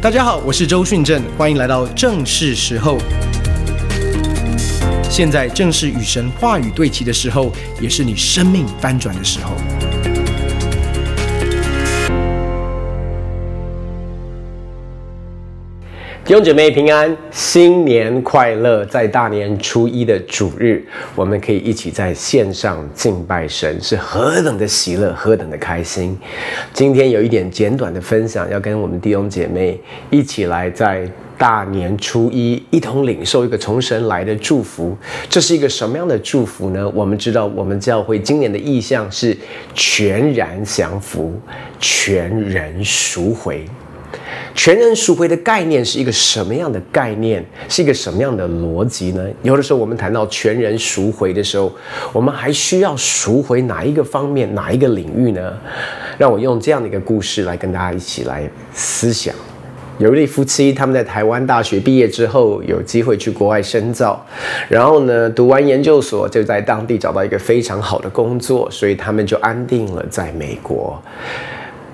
大家好，我是周迅正，欢迎来到正是时候。现在正是与神话语对齐的时候，也是你生命翻转的时候。弟兄姐妹平安，新年快乐！在大年初一的主日，我们可以一起在线上敬拜神，是何等的喜乐，何等的开心。今天有一点简短的分享，要跟我们弟兄姐妹一起来在大年初一一同领受一个从神来的祝福。这是一个什么样的祝福呢？我们知道，我们教会今年的意向是全然降服，全人赎回。全人赎回的概念是一个什么样的概念？是一个什么样的逻辑呢？有的时候我们谈到全人赎回的时候，我们还需要赎回哪一个方面、哪一个领域呢？让我用这样的一个故事来跟大家一起来思想。有一对夫妻，他们在台湾大学毕业之后，有机会去国外深造，然后呢，读完研究所就在当地找到一个非常好的工作，所以他们就安定了在美国。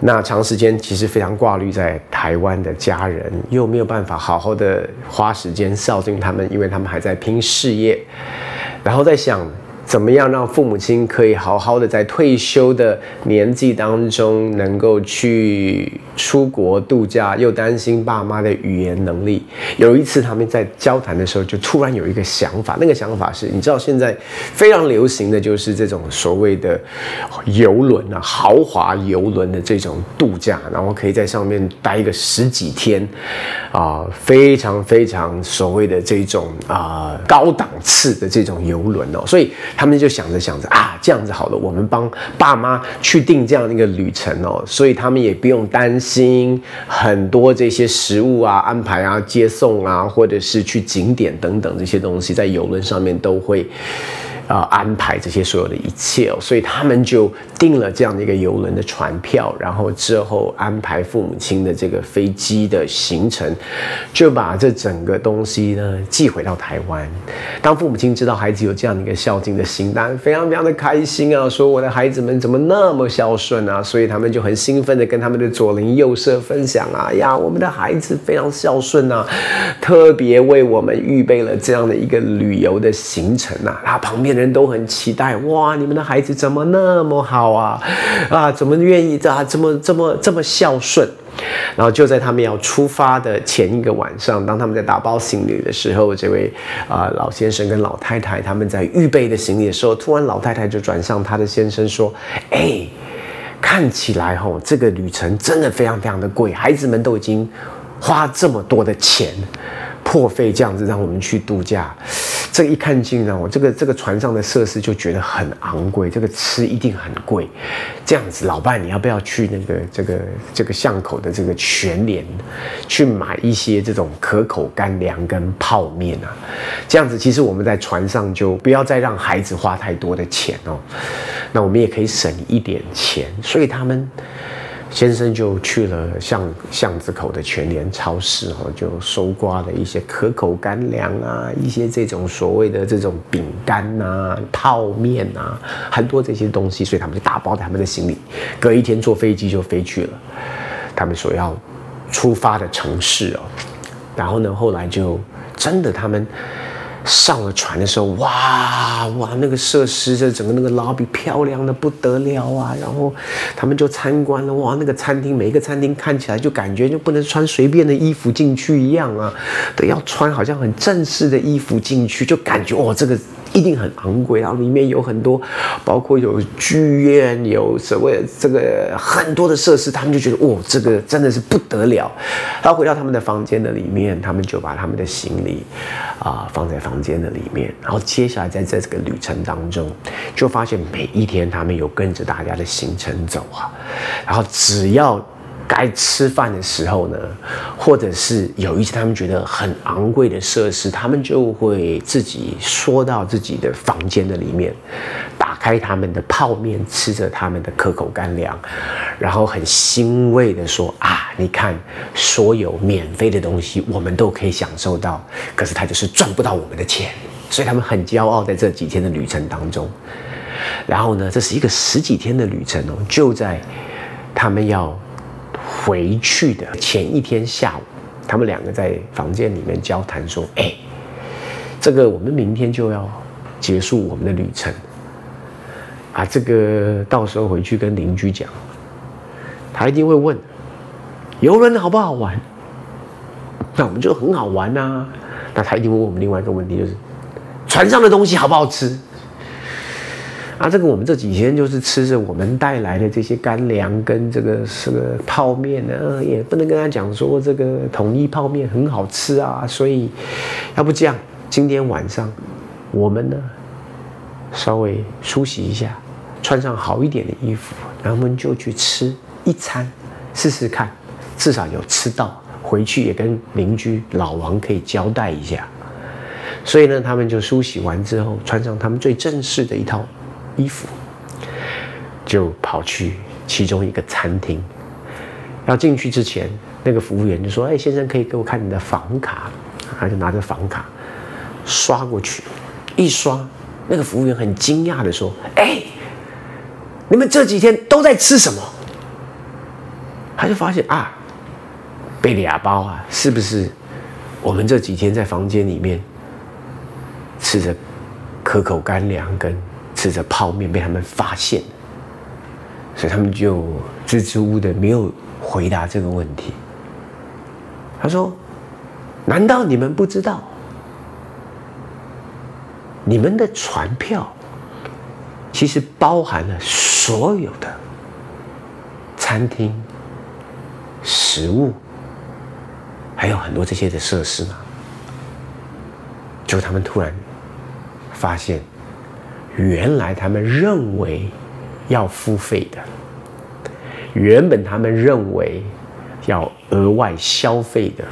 那长时间其实非常挂虑在台湾的家人，又没有办法好好的花时间孝敬他们，因为他们还在拼事业，然后在想。怎么样让父母亲可以好好的在退休的年纪当中能够去出国度假，又担心爸妈的语言能力。有一次他们在交谈的时候，就突然有一个想法，那个想法是，你知道现在非常流行的就是这种所谓的游轮啊，豪华游轮的这种度假，然后可以在上面待个十几天，啊，非常非常所谓的这种啊高档次的这种游轮哦，所以。他们就想着想着啊，这样子好了，我们帮爸妈去定这样的一个旅程哦，所以他们也不用担心很多这些食物啊、安排啊、接送啊，或者是去景点等等这些东西，在游轮上面都会。啊、安排这些所有的一切哦，所以他们就订了这样的一个游轮的船票，然后之后安排父母亲的这个飞机的行程，就把这整个东西呢寄回到台湾。当父母亲知道孩子有这样的一个孝敬的心，当然非常非常的开心啊，说我的孩子们怎么那么孝顺啊，所以他们就很兴奋的跟他们的左邻右舍分享啊，呀，我们的孩子非常孝顺啊，特别为我们预备了这样的一个旅游的行程啊，他旁边的。都很期待哇！你们的孩子怎么那么好啊？啊，怎么愿意啊？这么这么这么孝顺？然后就在他们要出发的前一个晚上，当他们在打包行李的时候，这位啊、老先生跟老太太他们在预备的行李的时候，突然老太太就转向他的先生说：“哎，看起来吼，这个旅程真的非常非常的贵，孩子们都已经花这么多的钱。”破费这样子让我们去度假，这一看进来，我这个这个船上的设施就觉得很昂贵，这个吃一定很贵。这样子，老伴你要不要去那个这个这个巷口的这个全联去买一些这种可口干粮跟泡面啊？这样子，其实我们在船上就不要再让孩子花太多的钱哦，那我们也可以省一点钱。所以他们。先生就去了巷巷子口的全联超市，哦，就搜刮了一些可口干粮啊，一些这种所谓的这种饼干呐、泡面呐，很多这些东西，所以他们就打包在他们的行李，隔一天坐飞机就飞去了他们所要出发的城市哦。然后呢，后来就真的他们。上了船的时候，哇哇，那个设施，这整个那个 lobby 漂亮的不得了啊！然后他们就参观了，哇，那个餐厅，每一个餐厅看起来就感觉就不能穿随便的衣服进去一样啊，得要穿好像很正式的衣服进去，就感觉哦，这个。一定很昂贵，然后里面有很多，包括有剧院，有所谓这个很多的设施，他们就觉得哦，这个真的是不得了。然后回到他们的房间的里面，他们就把他们的行李啊、放在房间的里面，然后接下来在这个旅程当中，就发现每一天他们有跟着大家的行程走啊，然后只要。该吃饭的时候呢，或者是有一些他们觉得很昂贵的设施，他们就会自己缩到自己的房间的里面，打开他们的泡面，吃着他们的可口干粮，然后很欣慰的说：“啊，你看，所有免费的东西我们都可以享受到，可是他就是赚不到我们的钱，所以他们很骄傲在这几天的旅程当中。然后呢，这是一个十几天的旅程哦，就在他们要。”回去的前一天下午，他们两个在房间里面交谈说：“哎，这个我们明天就要结束我们的旅程啊，这个到时候回去跟邻居讲，他一定会问游轮好不好玩？那我们就很好玩呐、啊。那他一定会问我们另外一个问题，就是船上的东西好不好吃？”啊，这个我们这几天就是吃着我们带来的这些干粮跟这个这个泡面呢，也不能跟他讲说这个统一泡面很好吃啊，所以要不这样，今天晚上我们呢稍微梳洗一下，穿上好一点的衣服，然后我们就去吃一餐，试试看，至少有吃到，回去也跟邻居老王可以交代一下。所以呢，他们就梳洗完之后，穿上他们最正式的一套。衣服，就跑去其中一个餐厅。要进去之前，那个服务员就说：“哎，先生，可以给我看你的房卡？”他就拿着房卡刷过去，一刷，那个服务员很惊讶的说：“哎，你们这几天都在吃什么？”他就发现啊，被俩包啊，是不是？我们这几天在房间里面吃着可口干粮跟。吃着泡面被他们发现，所以他们就支支吾吾的没有回答这个问题。他说：“难道你们不知道，你们的船票其实包含了所有的餐厅、食物，还有很多这些的设施吗？”就他们突然发现。原来他们认为要付费的，原本他们认为要额外消费的，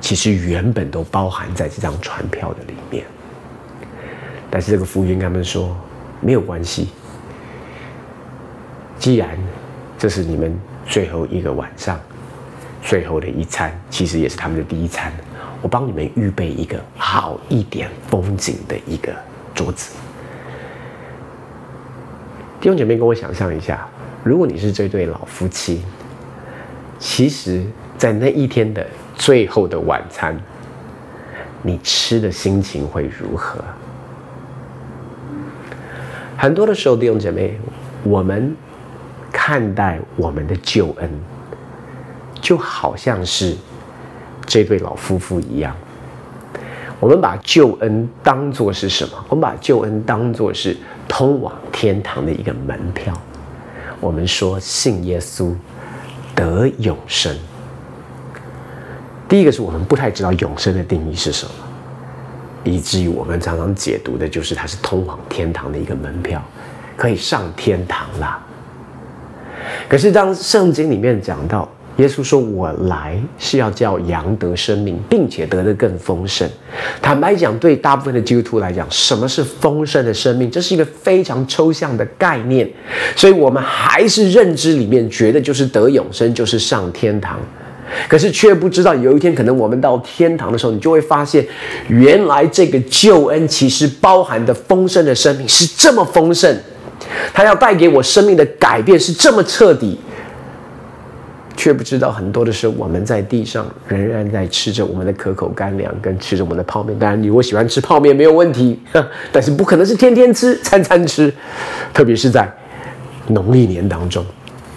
其实原本都包含在这张船票的里面。但是这个服务员跟他们说没有关系，既然这是你们最后一个晚上，最后的一餐，其实也是他们的第一餐，我帮你们预备一个好一点风景的一个桌子。弟兄姐妹，跟我想象一下，如果你是这对老夫妻，其实，在那一天的最后的晚餐，你吃的心情会如何？很多的时候，弟兄姐妹，我们看待我们的救恩，就好像是这对老夫妇一样，我们把救恩当作是什么？我们把救恩当作是。通往天堂的一个门票，我们说信耶稣得永生。第一个是我们不太知道永生的定义是什么，以至于我们常常解读的就是它是通往天堂的一个门票，可以上天堂啦。可是当圣经里面讲到，耶稣说：“我来是要叫羊得生命，并且得的更丰盛。”坦白讲，对大部分的基督徒来讲，什么是丰盛的生命？这是一个非常抽象的概念，所以我们还是认知里面觉得就是得永生，就是上天堂。可是却不知道，有一天可能我们到天堂的时候，你就会发现，原来这个救恩其实包含的丰盛的生命是这么丰盛，它要带给我生命的改变是这么彻底。却不知道，很多的时候，我们在地上仍然在吃着我们的可口干粮，跟吃着我们的泡面。当然，你如果喜欢吃泡面没有问题，但是不可能是天天吃、餐餐吃，特别是在农历年当中。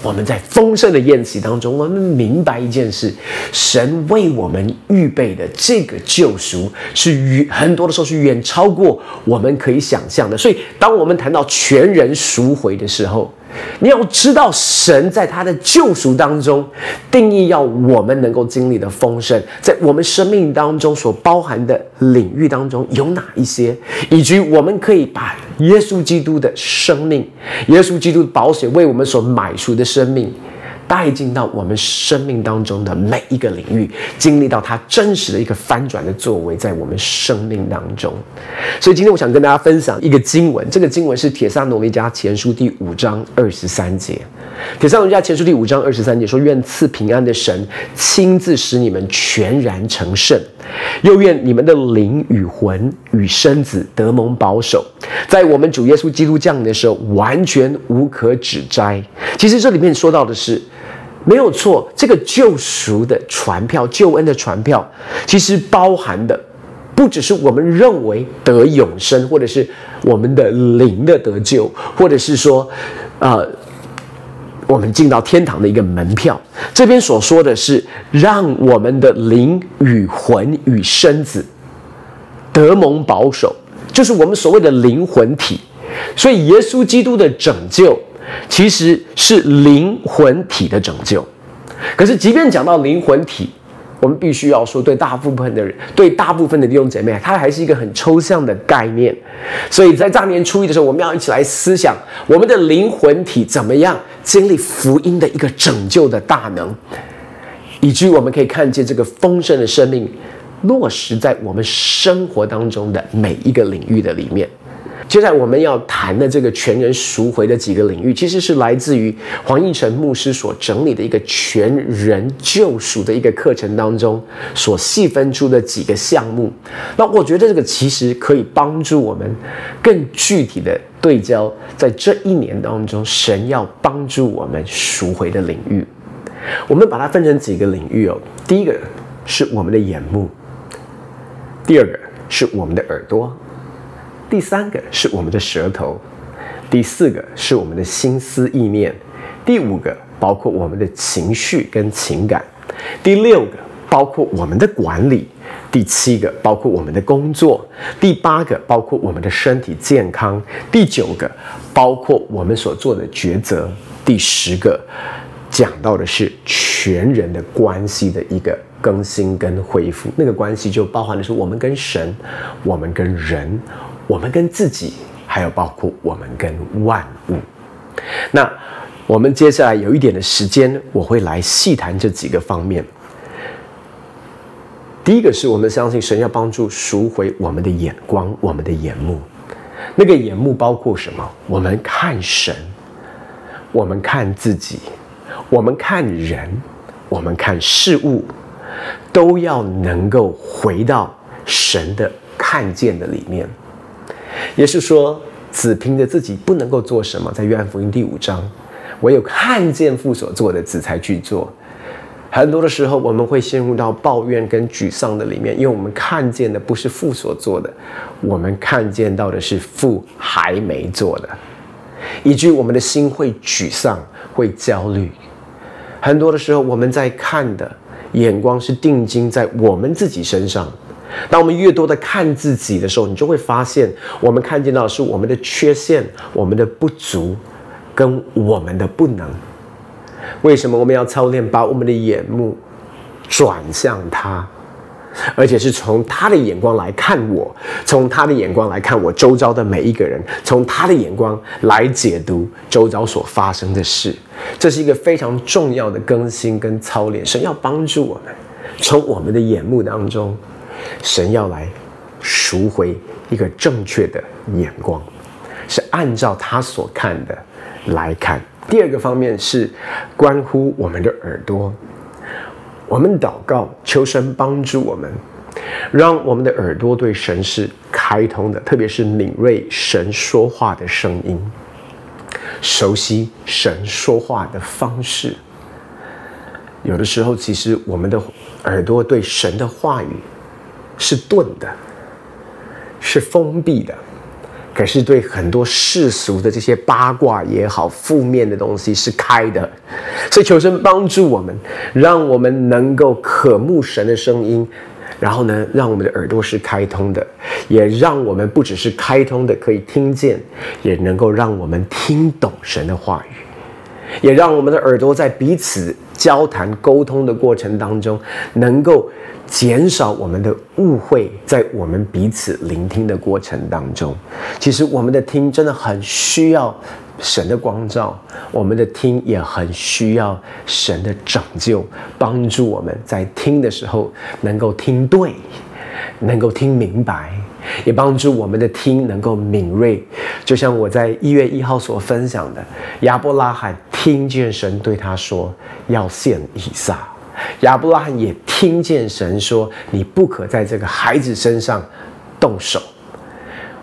我们在丰盛的宴席当中，我们明白一件事：神为我们预备的这个救赎，是远很多的时候是远超过我们可以想象的。所以，当我们谈到全人赎回的时候，你要知道，神在他的救赎当中定义要我们能够经历的丰盛，在我们生命当中所包含的领域当中有哪一些，以及我们可以把耶稣基督的生命、耶稣基督的保险为我们所买赎的生命。带进到我们生命当中的每一个领域，经历到他真实的一个翻转的作为，在我们生命当中。所以今天我想跟大家分享一个经文，这个经文是《帖撒罗尼迦前书》第五章二十三节。《帖撒罗尼迦前书》第五章二十三节说：“愿赐平安的神亲自使你们全然成圣，又愿你们的灵与魂与身子得蒙保守，在我们主耶稣基督降临的时候，完全无可指摘。”其实这里面说到的是。没有错，这个救赎的传票、救恩的传票，其实包含的不只是我们认为得永生，或者是我们的灵的得救，或者是说，呃，我们进到天堂的一个门票。这边所说的是让我们的灵与魂与身子德蒙保守，就是我们所谓的灵魂体。所以，耶稣基督的拯救。其实是灵魂体的拯救，可是即便讲到灵魂体，我们必须要说，对大部分的人，对大部分的弟兄姐妹，它还是一个很抽象的概念。所以在大年初一的时候，我们要一起来思想我们的灵魂体怎么样经历福音的一个拯救的大能，以至于我们可以看见这个丰盛的生命落实在我们生活当中的每一个领域的里面。接下来我们要谈的这个全人赎回的几个领域，其实是来自于黄义成牧师所整理的一个全人救赎的一个课程当中所细分出的几个项目。那我觉得这个其实可以帮助我们更具体的对焦在这一年当中神要帮助我们赎回的领域。我们把它分成几个领域哦。第一个是我们的眼目，第二个是我们的耳朵。第三个是我们的舌头，第四个是我们的心思意念，第五个包括我们的情绪跟情感，第六个包括我们的管理，第七个包括我们的工作，第八个包括我们的身体健康，第九个包括我们所做的抉择，第十个讲到的是全人的关系的一个更新跟恢复，那个关系就包含的是我们跟神，我们跟人。我们跟自己，还有包括我们跟万物。那我们接下来有一点的时间，我会来细谈这几个方面。第一个是我们相信神要帮助赎回我们的眼光，我们的眼目。那个眼目包括什么？我们看神，我们看自己，我们看人，我们看事物，都要能够回到神的看见的里面。也是说，子凭着自己不能够做什么，在约翰福音第五章，唯有看见父所做的，子才去做。很多的时候，我们会陷入到抱怨跟沮丧的里面，因为我们看见的不是父所做的，我们看见到的是父还没做的，以至于我们的心会沮丧，会焦虑。很多的时候，我们在看的眼光是定睛在我们自己身上。当我们越多的看自己的时候，你就会发现，我们看见到的是我们的缺陷、我们的不足，跟我们的不能。为什么我们要操练把我们的眼目转向他，而且是从他的眼光来看我，从他的眼光来看我周遭的每一个人，从他的眼光来解读周遭所发生的事。这是一个非常重要的更新跟操练。神要帮助我们，从我们的眼目当中。神要来赎回一个正确的眼光，是按照他所看的来看。第二个方面是关乎我们的耳朵，我们祷告求神帮助我们，让我们的耳朵对神是开通的，特别是敏锐神说话的声音，熟悉神说话的方式。有的时候，其实我们的耳朵对神的话语。是钝的，是封闭的，可是对很多世俗的这些八卦也好，负面的东西是开的。所以求神帮助我们，让我们能够渴慕神的声音，然后呢，让我们的耳朵是开通的，也让我们不只是开通的可以听见，也能够让我们听懂神的话语，也让我们的耳朵在彼此交谈沟通的过程当中能够。减少我们的误会，在我们彼此聆听的过程当中，其实我们的听真的很需要神的光照，我们的听也很需要神的拯救，帮助我们在听的时候能够听对，能够听明白，也帮助我们的听能够敏锐。就像我在一月一号所分享的，亚伯拉罕听见神对他说要献以撒。亚伯拉罕也听见神说：“你不可在这个孩子身上动手。”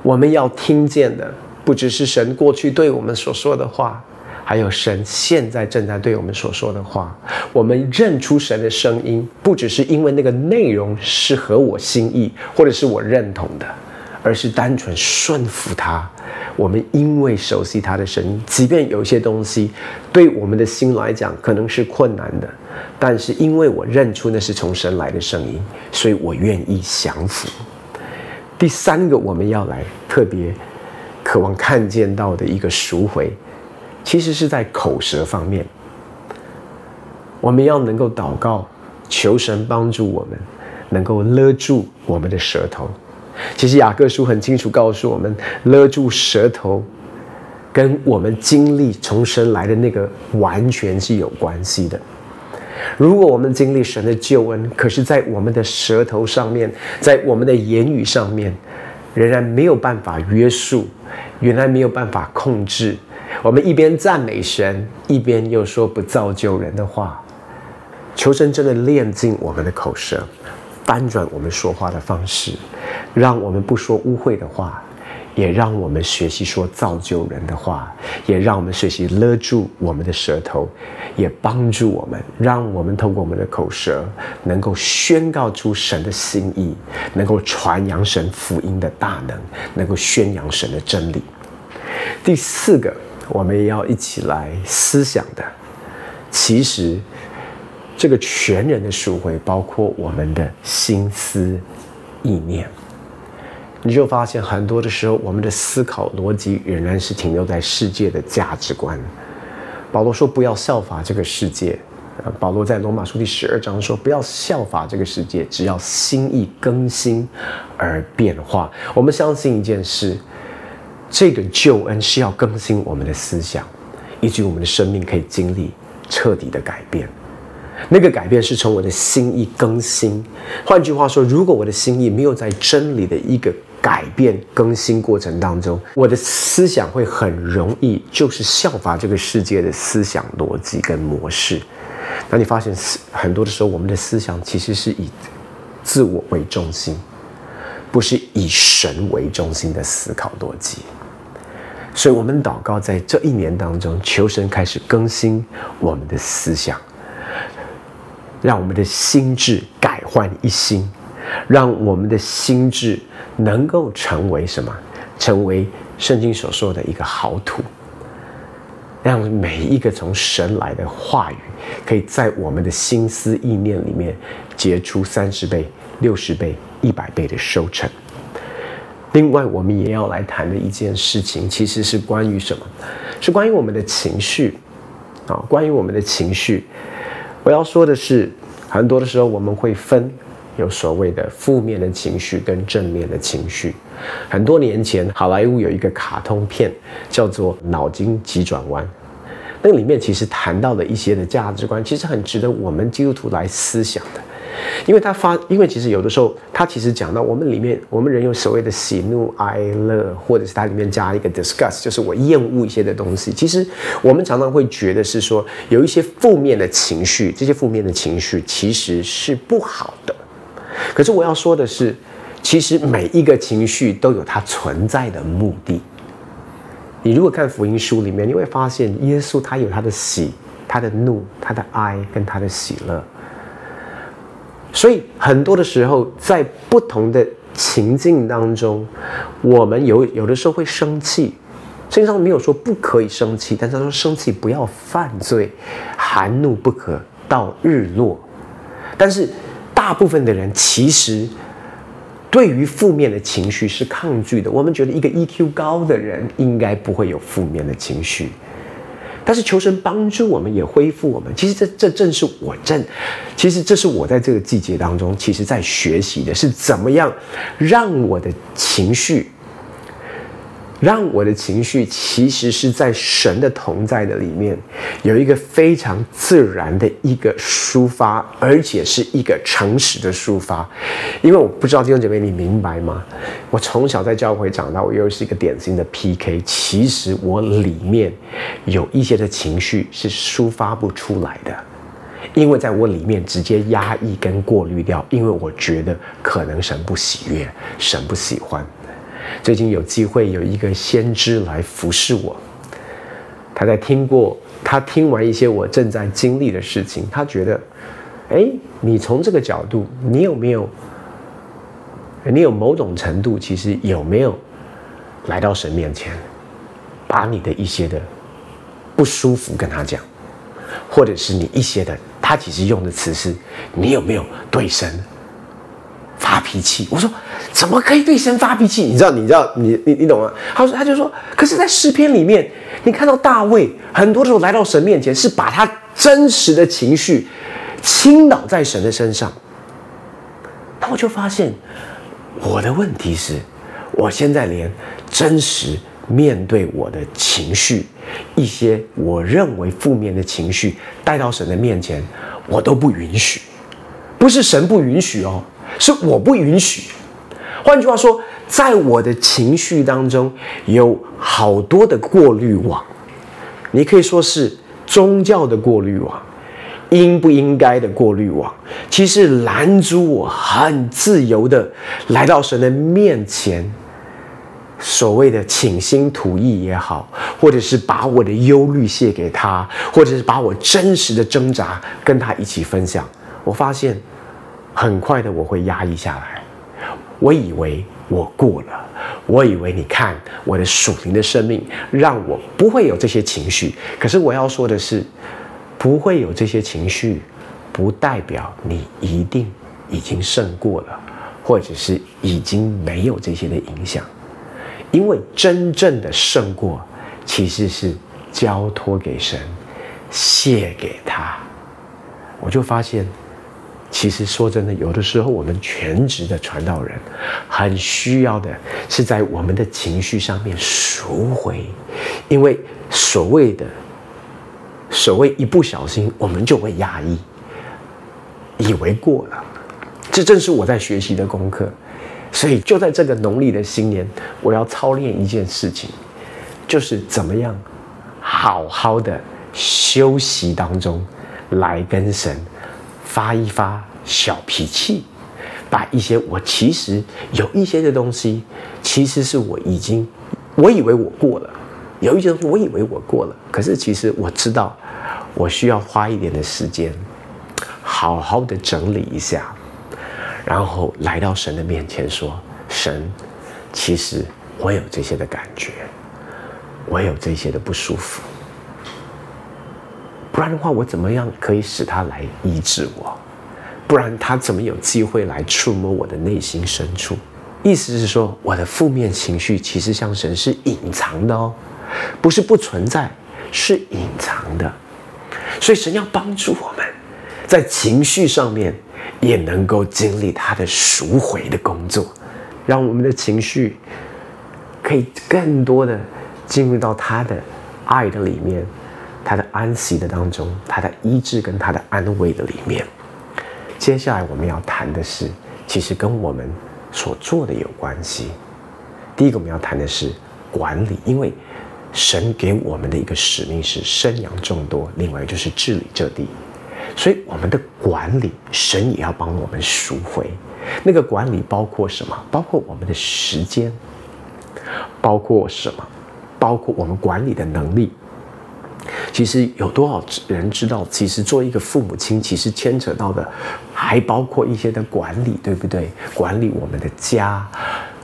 我们要听见的不只是神过去对我们所说的话，还有神现在正在对我们所说的话。我们认出神的声音，不只是因为那个内容是合我心意，或者是我认同的，而是单纯顺服他。我们因为熟悉他的声音，即便有一些东西对我们的心来讲可能是困难的，但是因为我认出那是从神来的声音，所以我愿意降服。第三个，我们要来特别渴望看见到的一个赎回，其实是在口舌方面，我们要能够祷告，求神帮助我们，能够勒住我们的舌头。其实雅各书很清楚告诉我们，勒住舌头，跟我们经历从神来的那个完全是有关系的。如果我们经历神的救恩，可是在我们的舌头上面，在我们的言语上面，仍然没有办法约束，原来没有办法控制，我们一边赞美神，一边又说不造就人的话，求神真的炼净我们的口舌。翻转我们说话的方式，让我们不说污秽的话，也让我们学习说造就人的话，也让我们学习勒住我们的舌头，也帮助我们，让我们通过我们的口舌，能够宣告出神的心意，能够传扬神福音的大能，能够宣扬神的真理。第四个，我们也要一起来思想的，其实。这个全人的赎回，包括我们的心思意念，你就发现很多的时候，我们的思考逻辑仍然是停留在世界的价值观。保罗说：“不要效法这个世界。”保罗在罗马书第十二章说：“不要效法这个世界，只要心意更新而变化。”我们相信一件事：这个救恩是要更新我们的思想，以及我们的生命可以经历彻底的改变。那个改变是从我的心意更新。换句话说，如果我的心意没有在真理的一个改变更新过程当中，我的思想会很容易就是效法这个世界的思想逻辑跟模式。那你发现很多的时候，我们的思想其实是以自我为中心，不是以神为中心的思考逻辑。所以，我们祷告在这一年当中，求神开始更新我们的思想。让我们的心智改换一新，让我们的心智能够成为什么？成为圣经所说的一个好土，让每一个从神来的话语，可以在我们的心思意念里面结出三十倍、六十倍、一百倍的收成。另外，我们也要来谈的一件事情，其实是关于什么？是关于我们的情绪啊，关于我们的情绪。我要说的是，很多的时候我们会分有所谓的负面的情绪跟正面的情绪。很多年前，好莱坞有一个卡通片叫做《脑筋急转弯》，那里面其实谈到的一些的价值观，其实很值得我们基督徒来思想的。因为他发，因为其实有的时候，他其实讲到我们里面，我们人有所谓的喜怒哀乐，或者是它里面加一个 disgust，就是我厌恶一些的东西。其实我们常常会觉得是说，有一些负面的情绪，这些负面的情绪其实是不好的。可是我要说的是，其实每一个情绪都有它存在的目的。你如果看福音书里面，你会发现耶稣他有他的喜、他的怒、他的哀跟他的喜乐。所以很多的时候，在不同的情境当中，我们有有的时候会生气。圣经上没有说不可以生气，但是他说生气不要犯罪，含怒不可到日落。但是大部分的人其实对于负面的情绪是抗拒的。我们觉得一个 EQ 高的人应该不会有负面的情绪。但是求神帮助我们，也恢复我们。其实这这正是我正，其实这是我在这个季节当中，其实在学习的是怎么样让我的情绪。让我的情绪其实是在神的同在的里面，有一个非常自然的一个抒发，而且是一个诚实的抒发。因为我不知道弟兄姐妹你明白吗？我从小在教会长大，我又是一个典型的 PK。其实我里面有一些的情绪是抒发不出来的，因为在我里面直接压抑跟过滤掉，因为我觉得可能神不喜悦，神不喜欢。最近有机会有一个先知来服侍我，他在听过，他听完一些我正在经历的事情，他觉得，哎，你从这个角度，你有没有，你有某种程度，其实有没有来到神面前，把你的一些的不舒服跟他讲，或者是你一些的，他其实用的词是，你有没有对神发脾气？我说。怎么可以对神发脾气？你知道？你知道？你你你懂吗？他说，他就说，可是，在诗篇里面，你看到大卫很多时候来到神面前，是把他真实的情绪倾倒在神的身上。那我就发现，我的问题是，我现在连真实面对我的情绪，一些我认为负面的情绪带到神的面前，我都不允许。不是神不允许哦，是我不允许。换句话说，在我的情绪当中有好多的过滤网，你可以说是宗教的过滤网，应不应该的过滤网，其实拦阻我很自由的来到神的面前，所谓的倾心吐意也好，或者是把我的忧虑卸给他，或者是把我真实的挣扎跟他一起分享，我发现很快的我会压抑下来。我以为我过了，我以为你看我的属灵的生命让我不会有这些情绪。可是我要说的是，不会有这些情绪，不代表你一定已经胜过了，或者是已经没有这些的影响。因为真正的胜过，其实是交托给神，谢给他。我就发现。其实说真的，有的时候我们全职的传道人，很需要的是在我们的情绪上面赎回，因为所谓的所谓一不小心，我们就会压抑，以为过了，这正是我在学习的功课。所以就在这个农历的新年，我要操练一件事情，就是怎么样好好的休息当中来跟神。发一发小脾气，把一些我其实有一些的东西，其实是我已经，我以为我过了，有一些东西我以为我过了，可是其实我知道，我需要花一点的时间，好好的整理一下，然后来到神的面前说：神，其实我有这些的感觉，我有这些的不舒服。不然的话，我怎么样可以使他来医治我？不然他怎么有机会来触摸我的内心深处？意思是说，我的负面情绪其实向神是隐藏的哦，不是不存在，是隐藏的。所以神要帮助我们，在情绪上面也能够经历他的赎回的工作，让我们的情绪可以更多的进入到他的爱的里面。他的安息的当中，他的医治跟他的安慰的里面，接下来我们要谈的是，其实跟我们所做的有关系。第一个我们要谈的是管理，因为神给我们的一个使命是生养众多，另外就是治理这地，所以我们的管理，神也要帮我们赎回。那个管理包括什么？包括我们的时间，包括什么？包括我们管理的能力。其实有多少人知道？其实做一个父母亲，其实牵扯到的还包括一些的管理，对不对？管理我们的家，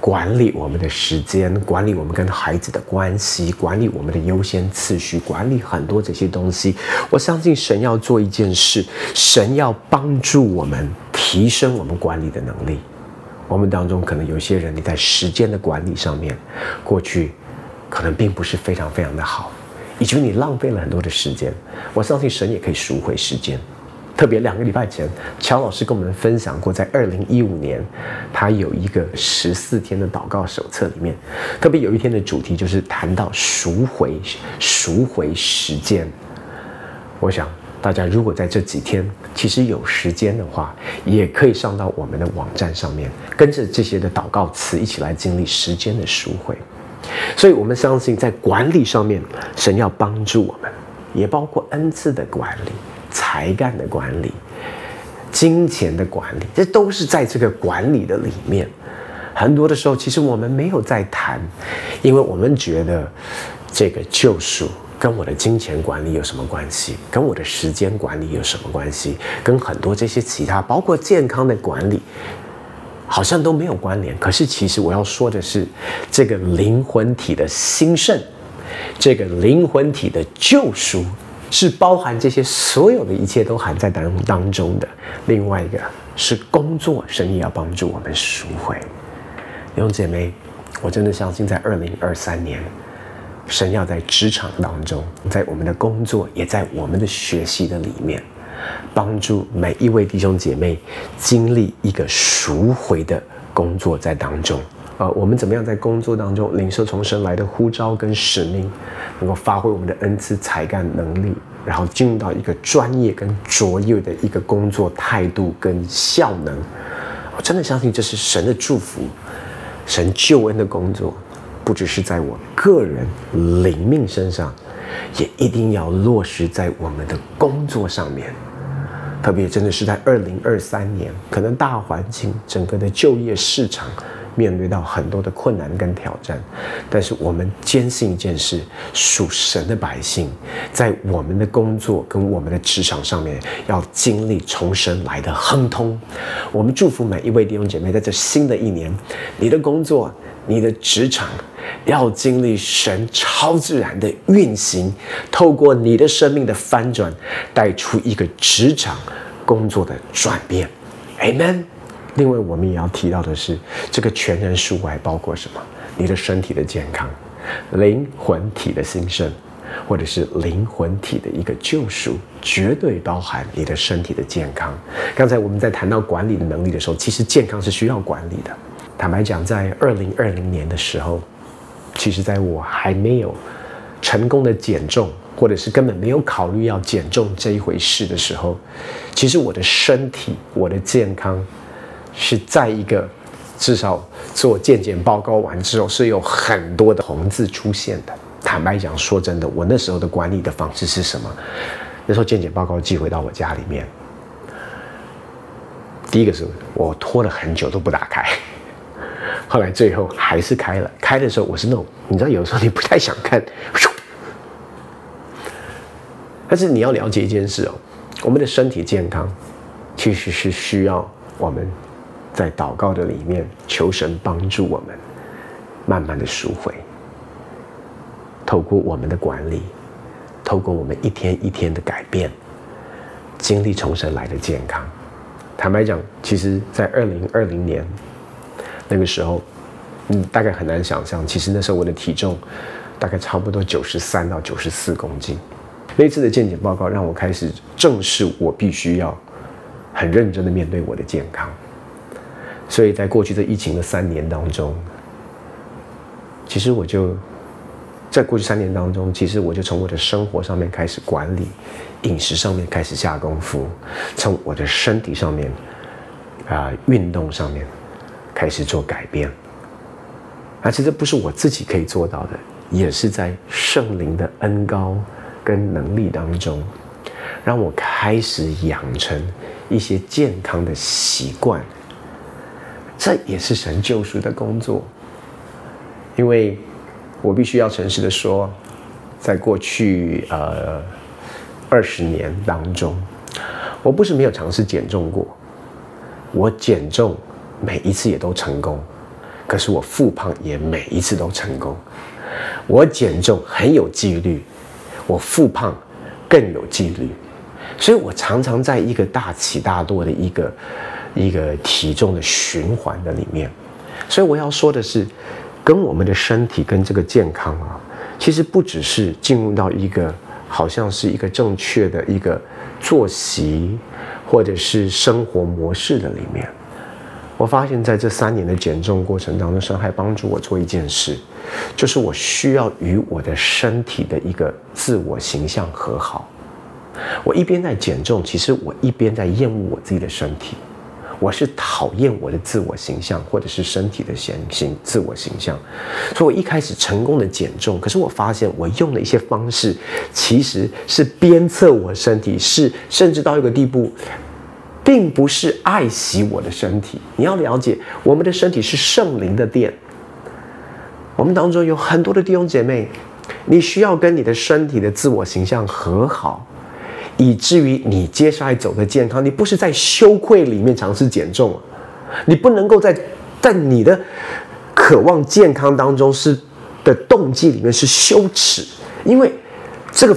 管理我们的时间，管理我们跟孩子的关系，管理我们的优先次序，管理很多这些东西。我相信神要做一件事，神要帮助我们提升我们管理的能力。我们当中可能有些人，你在时间的管理上面，过去可能并不是非常非常的好。以及你浪费了很多的时间，我相信神也可以赎回时间。特别两个礼拜前，乔老师跟我们分享过，在二零一五年，他有一个十四天的祷告手册里面，特别有一天的主题就是谈到赎回、赎回时间。我想大家如果在这几天其实有时间的话，也可以上到我们的网站上面，跟着这些的祷告词一起来经历时间的赎回。所以，我们相信在管理上面，神要帮助我们，也包括恩赐的管理、才干的管理、金钱的管理，这都是在这个管理的里面。很多的时候，其实我们没有在谈，因为我们觉得这个救赎跟我的金钱管理有什么关系？跟我的时间管理有什么关系？跟很多这些其他，包括健康的管理，好像都没有关联。可是其实我要说的是，这个灵魂体的兴盛，这个灵魂体的救赎，是包含这些所有的一切都含在当当中的。另外一个是工作，神也要帮助我们赎回。弟兄姐妹，我真的相信，在二零二三年。神要在职场当中，在我们的工作，也在我们的学习的里面，帮助每一位弟兄姐妹经历一个赎回的工作在当中。呃，我们怎么样在工作当中领受从神来的呼召跟使命，能够发挥我们的恩赐、才干、能力，然后进入到一个专业跟卓越的一个工作态度跟效能。我真的相信这是神的祝福，神救恩的工作。不只是在我个人灵命身上，也一定要落实在我们的工作上面。特别真的是在二零二三年，可能大环境整个的就业市场面对到很多的困难跟挑战，但是我们坚信一件事：属神的百姓，在我们的工作跟我们的职场上面，要经历从神来的亨通。我们祝福每一位弟兄姐妹，在这新的一年，你的工作。你的职场要经历神超自然的运行，透过你的生命的翻转，带出一个职场工作的转变。Amen。另外，我们也要提到的是，这个全人赎回包括什么？你的身体的健康、灵魂体的兴盛，或者是灵魂体的一个救赎，绝对包含你的身体的健康。刚才我们在谈到管理的能力的时候，其实健康是需要管理的。坦白讲，在二零二零年的时候，其实在我还没有成功的减重，或者是根本没有考虑要减重这一回事的时候，其实我的身体、我的健康是在一个至少做健检报告完之后是有很多的红字出现的。坦白讲，说真的，我那时候的管理的方式是什么？那时候健检报告寄回到我家里面，第一个是我拖了很久都不打开。后来最后还是开了，开的时候我是那种，你知道，有时候你不太想看，但是你要了解一件事哦，我们的身体健康其实是需要我们在祷告的里面求神帮助我们，慢慢的赎回，透过我们的管理，透过我们一天一天的改变，经历从神来的健康。坦白讲，其实在二零二零年。那个时候，嗯，大概很难想象。其实那时候我的体重大概差不多九十三到九十四公斤。那次的健检报告让我开始正视我必须要很认真的面对我的健康。所以在过去这疫情的三年当中，其实我就在过去三年当中，其实我就从我的生活上面开始管理，饮食上面开始下功夫，从我的身体上面啊，运动上面。开始做改变，而且这不是我自己可以做到的，也是在圣灵的恩高跟能力当中，让我开始养成一些健康的习惯。这也是神救赎的工作，因为我必须要诚实的说，在过去呃二十年当中，我不是没有尝试减重过，我减重。每一次也都成功，可是我复胖也每一次都成功。我减重很有纪律，我复胖更有纪律，所以我常常在一个大起大落的一个一个体重的循环的里面。所以我要说的是，跟我们的身体跟这个健康啊，其实不只是进入到一个好像是一个正确的一个作息或者是生活模式的里面。我发现，在这三年的减重过程当中，神还帮助我做一件事，就是我需要与我的身体的一个自我形象和好。我一边在减重，其实我一边在厌恶我自己的身体，我是讨厌我的自我形象，或者是身体的形形自我形象。所以我一开始成功的减重，可是我发现我用的一些方式，其实是鞭策我身体，是甚至到一个地步。并不是爱惜我的身体，你要了解，我们的身体是圣灵的殿。我们当中有很多的弟兄姐妹，你需要跟你的身体的自我形象和好，以至于你接下来走的健康，你不是在羞愧里面尝试减重，你不能够在在你的渴望健康当中是的动机里面是羞耻，因为这个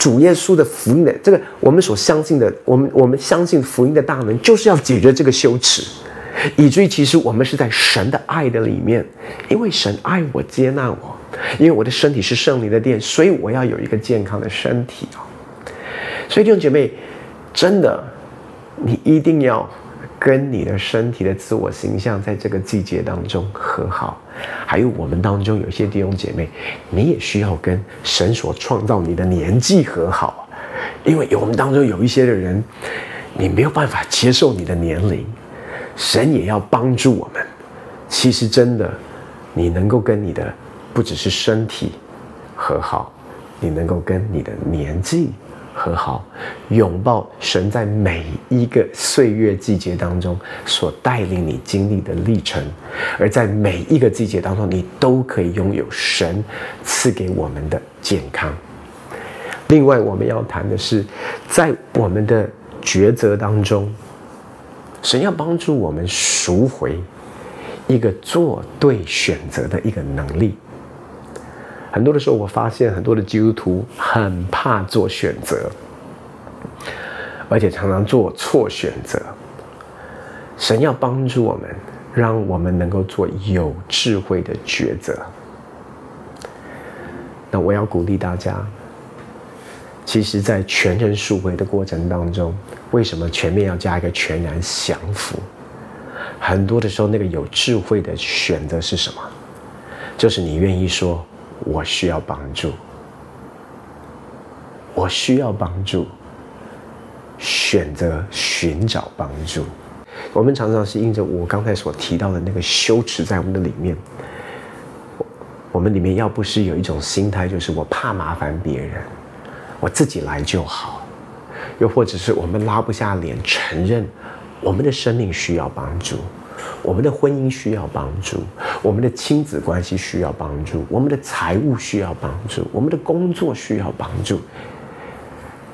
主耶稣的福音的这个我们所相信的，我们我们相信福音的大门，就是要解决这个羞耻。以至于其实我们是在神的爱的里面，因为神爱我、接纳我，因为我的身体是圣灵的殿，所以我要有一个健康的身体啊。所以弟兄姐妹，真的，你一定要跟你的身体的自我形象在这个季节当中和好。还有我们当中有些弟兄姐妹，你也需要跟神所创造你的年纪和好，因为我们当中有一些的人，你没有办法接受你的年龄。神也要帮助我们。其实真的，你能够跟你的不只是身体和好，你能够跟你的年纪和好，拥抱神在每一个岁月季节当中所带领你经历的历程，而在每一个季节当中，你都可以拥有神赐给我们的健康。另外，我们要谈的是，在我们的抉择当中。神要帮助我们赎回一个做对选择的一个能力。很多的时候，我发现很多的基督徒很怕做选择，而且常常做错选择。神要帮助我们，让我们能够做有智慧的抉择。那我要鼓励大家。其实，在全人赎回的过程当中，为什么前面要加一个全然降服？很多的时候，那个有智慧的选择是什么？就是你愿意说“我需要帮助”，我需要帮助，选择寻找帮助。我们常常是因着我刚才所提到的那个羞耻在我们的里面，我们里面要不是有一种心态，就是我怕麻烦别人。我自己来就好，又或者是我们拉不下脸承认，我们的生命需要帮助，我们的婚姻需要帮助，我们的亲子关系需要帮助，我们的财务需要帮助，我们的工作需要帮助。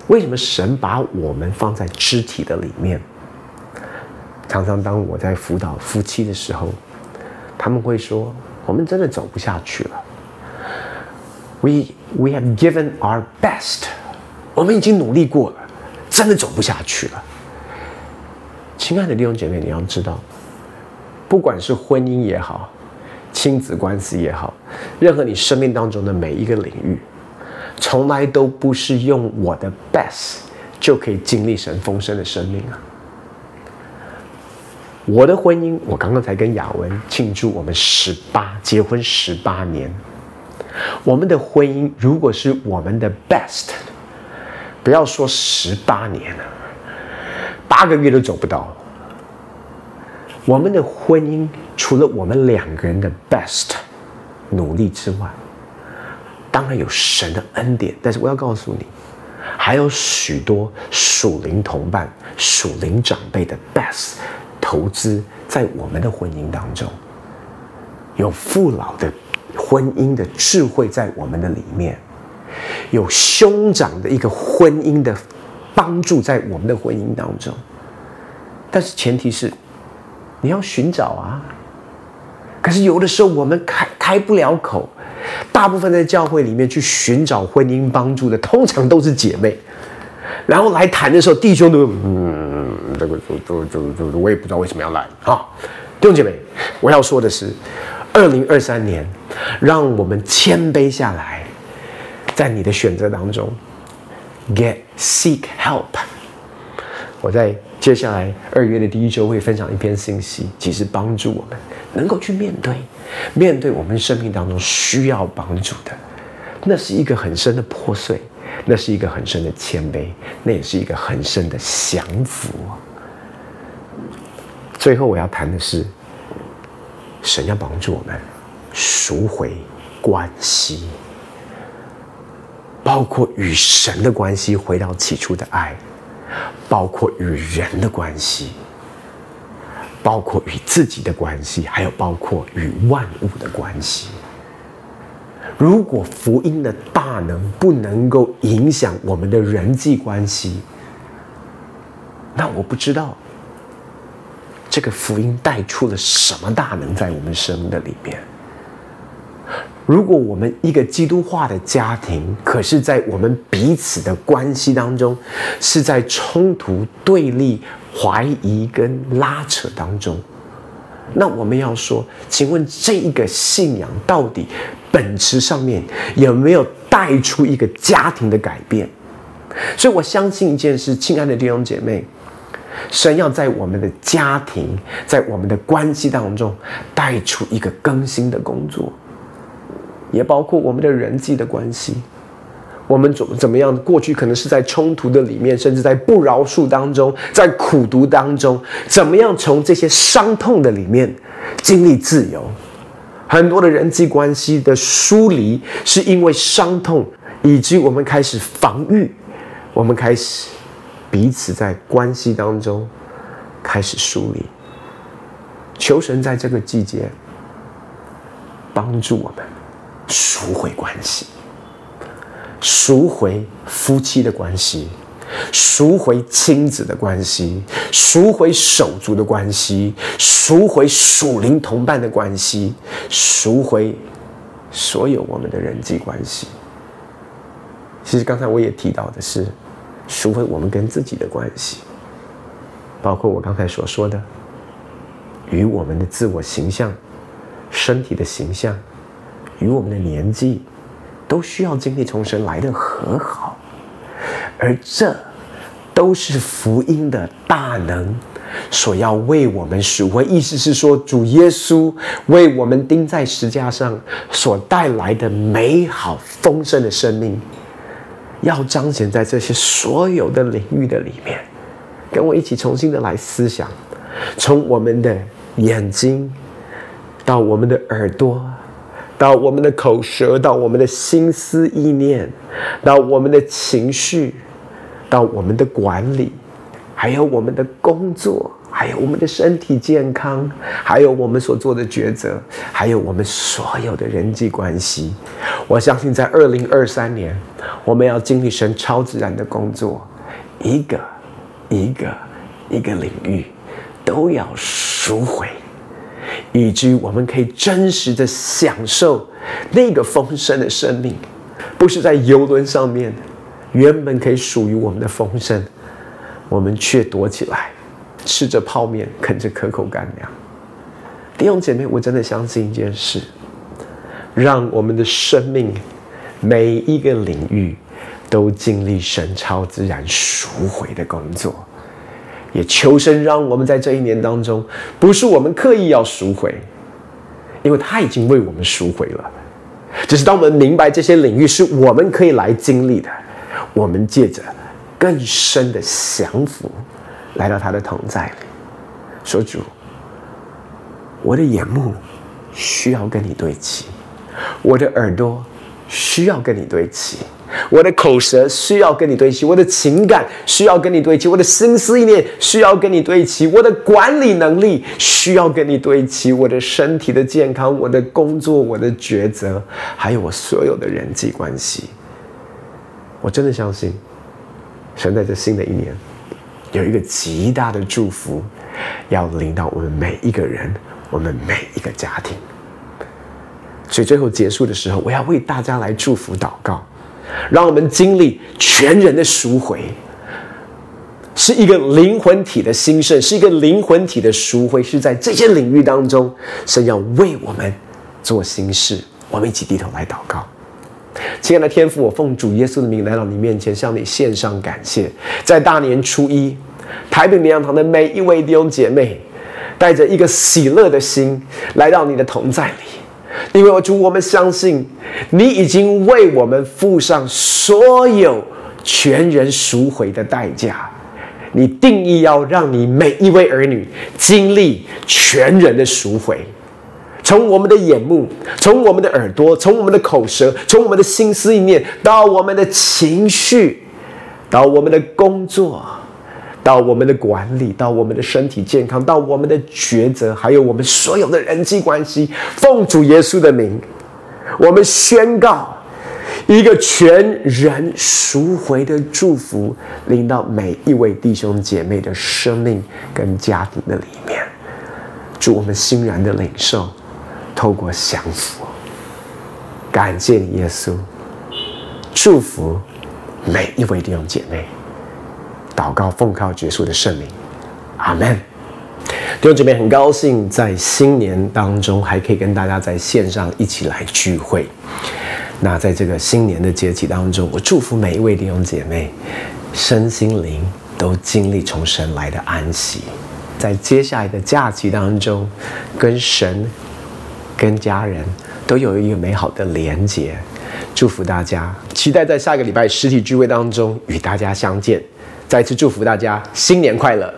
为什么神把我们放在肢体的里面？常常当我在辅导夫妻的时候，他们会说：“我们真的走不下去了。” We we have given our best，我们已经努力过了，真的走不下去了。亲爱的弟兄姐妹，你要知道，不管是婚姻也好，亲子关系也好，任何你生命当中的每一个领域，从来都不是用我的 best 就可以经历神丰盛的生命啊。我的婚姻，我刚刚才跟雅文庆祝我们十八结婚十八年。我们的婚姻，如果是我们的 best，不要说十八年了，八个月都走不到。我们的婚姻，除了我们两个人的 best 努力之外，当然有神的恩典。但是我要告诉你，还有许多属灵同伴、属灵长辈的 best 投资在我们的婚姻当中，有父老的。婚姻的智慧在我们的里面，有兄长的一个婚姻的帮助在我们的婚姻当中，但是前提是你要寻找啊。可是有的时候我们开开不了口，大部分在教会里面去寻找婚姻帮助的，通常都是姐妹，然后来谈的时候，弟兄都嗯，这个就就就就我也不知道为什么要来啊，弟兄姐妹，我要说的是。二零二三年，让我们谦卑下来，在你的选择当中，get seek help。我在接下来二月的第一周会分享一篇信息，其实帮助我们能够去面对，面对我们生命当中需要帮助的，那是一个很深的破碎，那是一个很深的谦卑，那也是一个很深的降服。最后我要谈的是。神要帮助我们赎回关系，包括与神的关系回到起初的爱，包括与人的关系，包括与自己的关系，还有包括与万物的关系。如果福音的大能不能够影响我们的人际关系，那我不知道这个福音带出了什么大能在我们生命的里面。如果我们一个基督化的家庭，可是在我们彼此的关系当中，是在冲突、对立、怀疑跟拉扯当中，那我们要说，请问这一个信仰到底本质上面有没有带出一个家庭的改变？所以我相信一件事，亲爱的弟兄姐妹，神要在我们的家庭，在我们的关系当中带出一个更新的工作。也包括我们的人际的关系，我们怎么怎么样？过去可能是在冲突的里面，甚至在不饶恕当中，在苦读当中，怎么样从这些伤痛的里面经历自由？很多的人际关系的疏离，是因为伤痛，以及我们开始防御，我们开始彼此在关系当中开始疏离。求神在这个季节帮助我们。赎回关系，赎回夫妻的关系，赎回亲子的关系，赎回手足的关系，赎回属灵同伴的关系，赎回所有我们的人际关系。其实刚才我也提到的是，赎回我们跟自己的关系，包括我刚才所说的，与我们的自我形象、身体的形象。与我们的年纪，都需要经历从神来的和好，而这都是福音的大能所要为我们赎回。意思是说，主耶稣为我们钉在十架上所带来的美好丰盛的生命，要彰显在这些所有的领域的里面。跟我一起重新的来思想，从我们的眼睛到我们的耳朵。到我们的口舌，到我们的心思意念，到我们的情绪，到我们的管理，还有我们的工作，还有我们的身体健康，还有我们所做的抉择，还有我们所有的人际关系。我相信，在二零二三年，我们要经历神超自然的工作，一个一个一个领域都要赎回。以至于我们可以真实的享受那个丰盛的生命，不是在游轮上面，原本可以属于我们的丰盛，我们却躲起来，吃着泡面，啃着可口干粮。弟兄姐妹，我真的相信一件事，让我们的生命每一个领域都经历神超自然赎回的工作。也求神让我们在这一年当中，不是我们刻意要赎回，因为他已经为我们赎回了。只是当我们明白这些领域是我们可以来经历的，我们借着更深的降服，来到他的同在里，说主，我的眼目需要跟你对齐，我的耳朵需要跟你对齐。我的口舌需要跟你对齐，我的情感需要跟你对齐，我的心思意念需要跟你对齐，我的管理能力需要跟你对齐，我的身体的健康，我的工作，我的抉择，还有我所有的人际关系。我真的相信，神在这新的一年有一个极大的祝福，要临到我们每一个人，我们每一个家庭。所以最后结束的时候，我要为大家来祝福祷告。让我们经历全人的赎回，是一个灵魂体的兴盛，是一个灵魂体的赎回，是在这些领域当中，神要为我们做新事。我们一起低头来祷告，亲爱的天父，我奉主耶稣的名来到你面前，向你献上感谢。在大年初一，台北明阳堂的每一位弟兄姐妹，带着一个喜乐的心来到你的同在里。因为主，我们相信你已经为我们付上所有全人赎回的代价。你定义要让你每一位儿女经历全人的赎回，从我们的眼目，从我们的耳朵，从我们的口舌，从我们的心思意念，到我们的情绪，到我们的工作。到我们的管理，到我们的身体健康，到我们的抉择，还有我们所有的人际关系，奉主耶稣的名，我们宣告一个全人赎回的祝福，临到每一位弟兄姐妹的生命跟家庭的里面。祝我们欣然的领受，透过降服，感谢，耶稣，祝福每一位弟兄姐妹。祷告奉靠结束的圣名，阿门。弟兄姐妹，很高兴在新年当中还可以跟大家在线上一起来聚会。那在这个新年的节气当中，我祝福每一位弟兄姐妹，身心灵都经历从神来的安息。在接下来的假期当中，跟神、跟家人都有一个美好的连结。祝福大家，期待在下个礼拜实体聚会当中与大家相见。再次祝福大家新年快乐。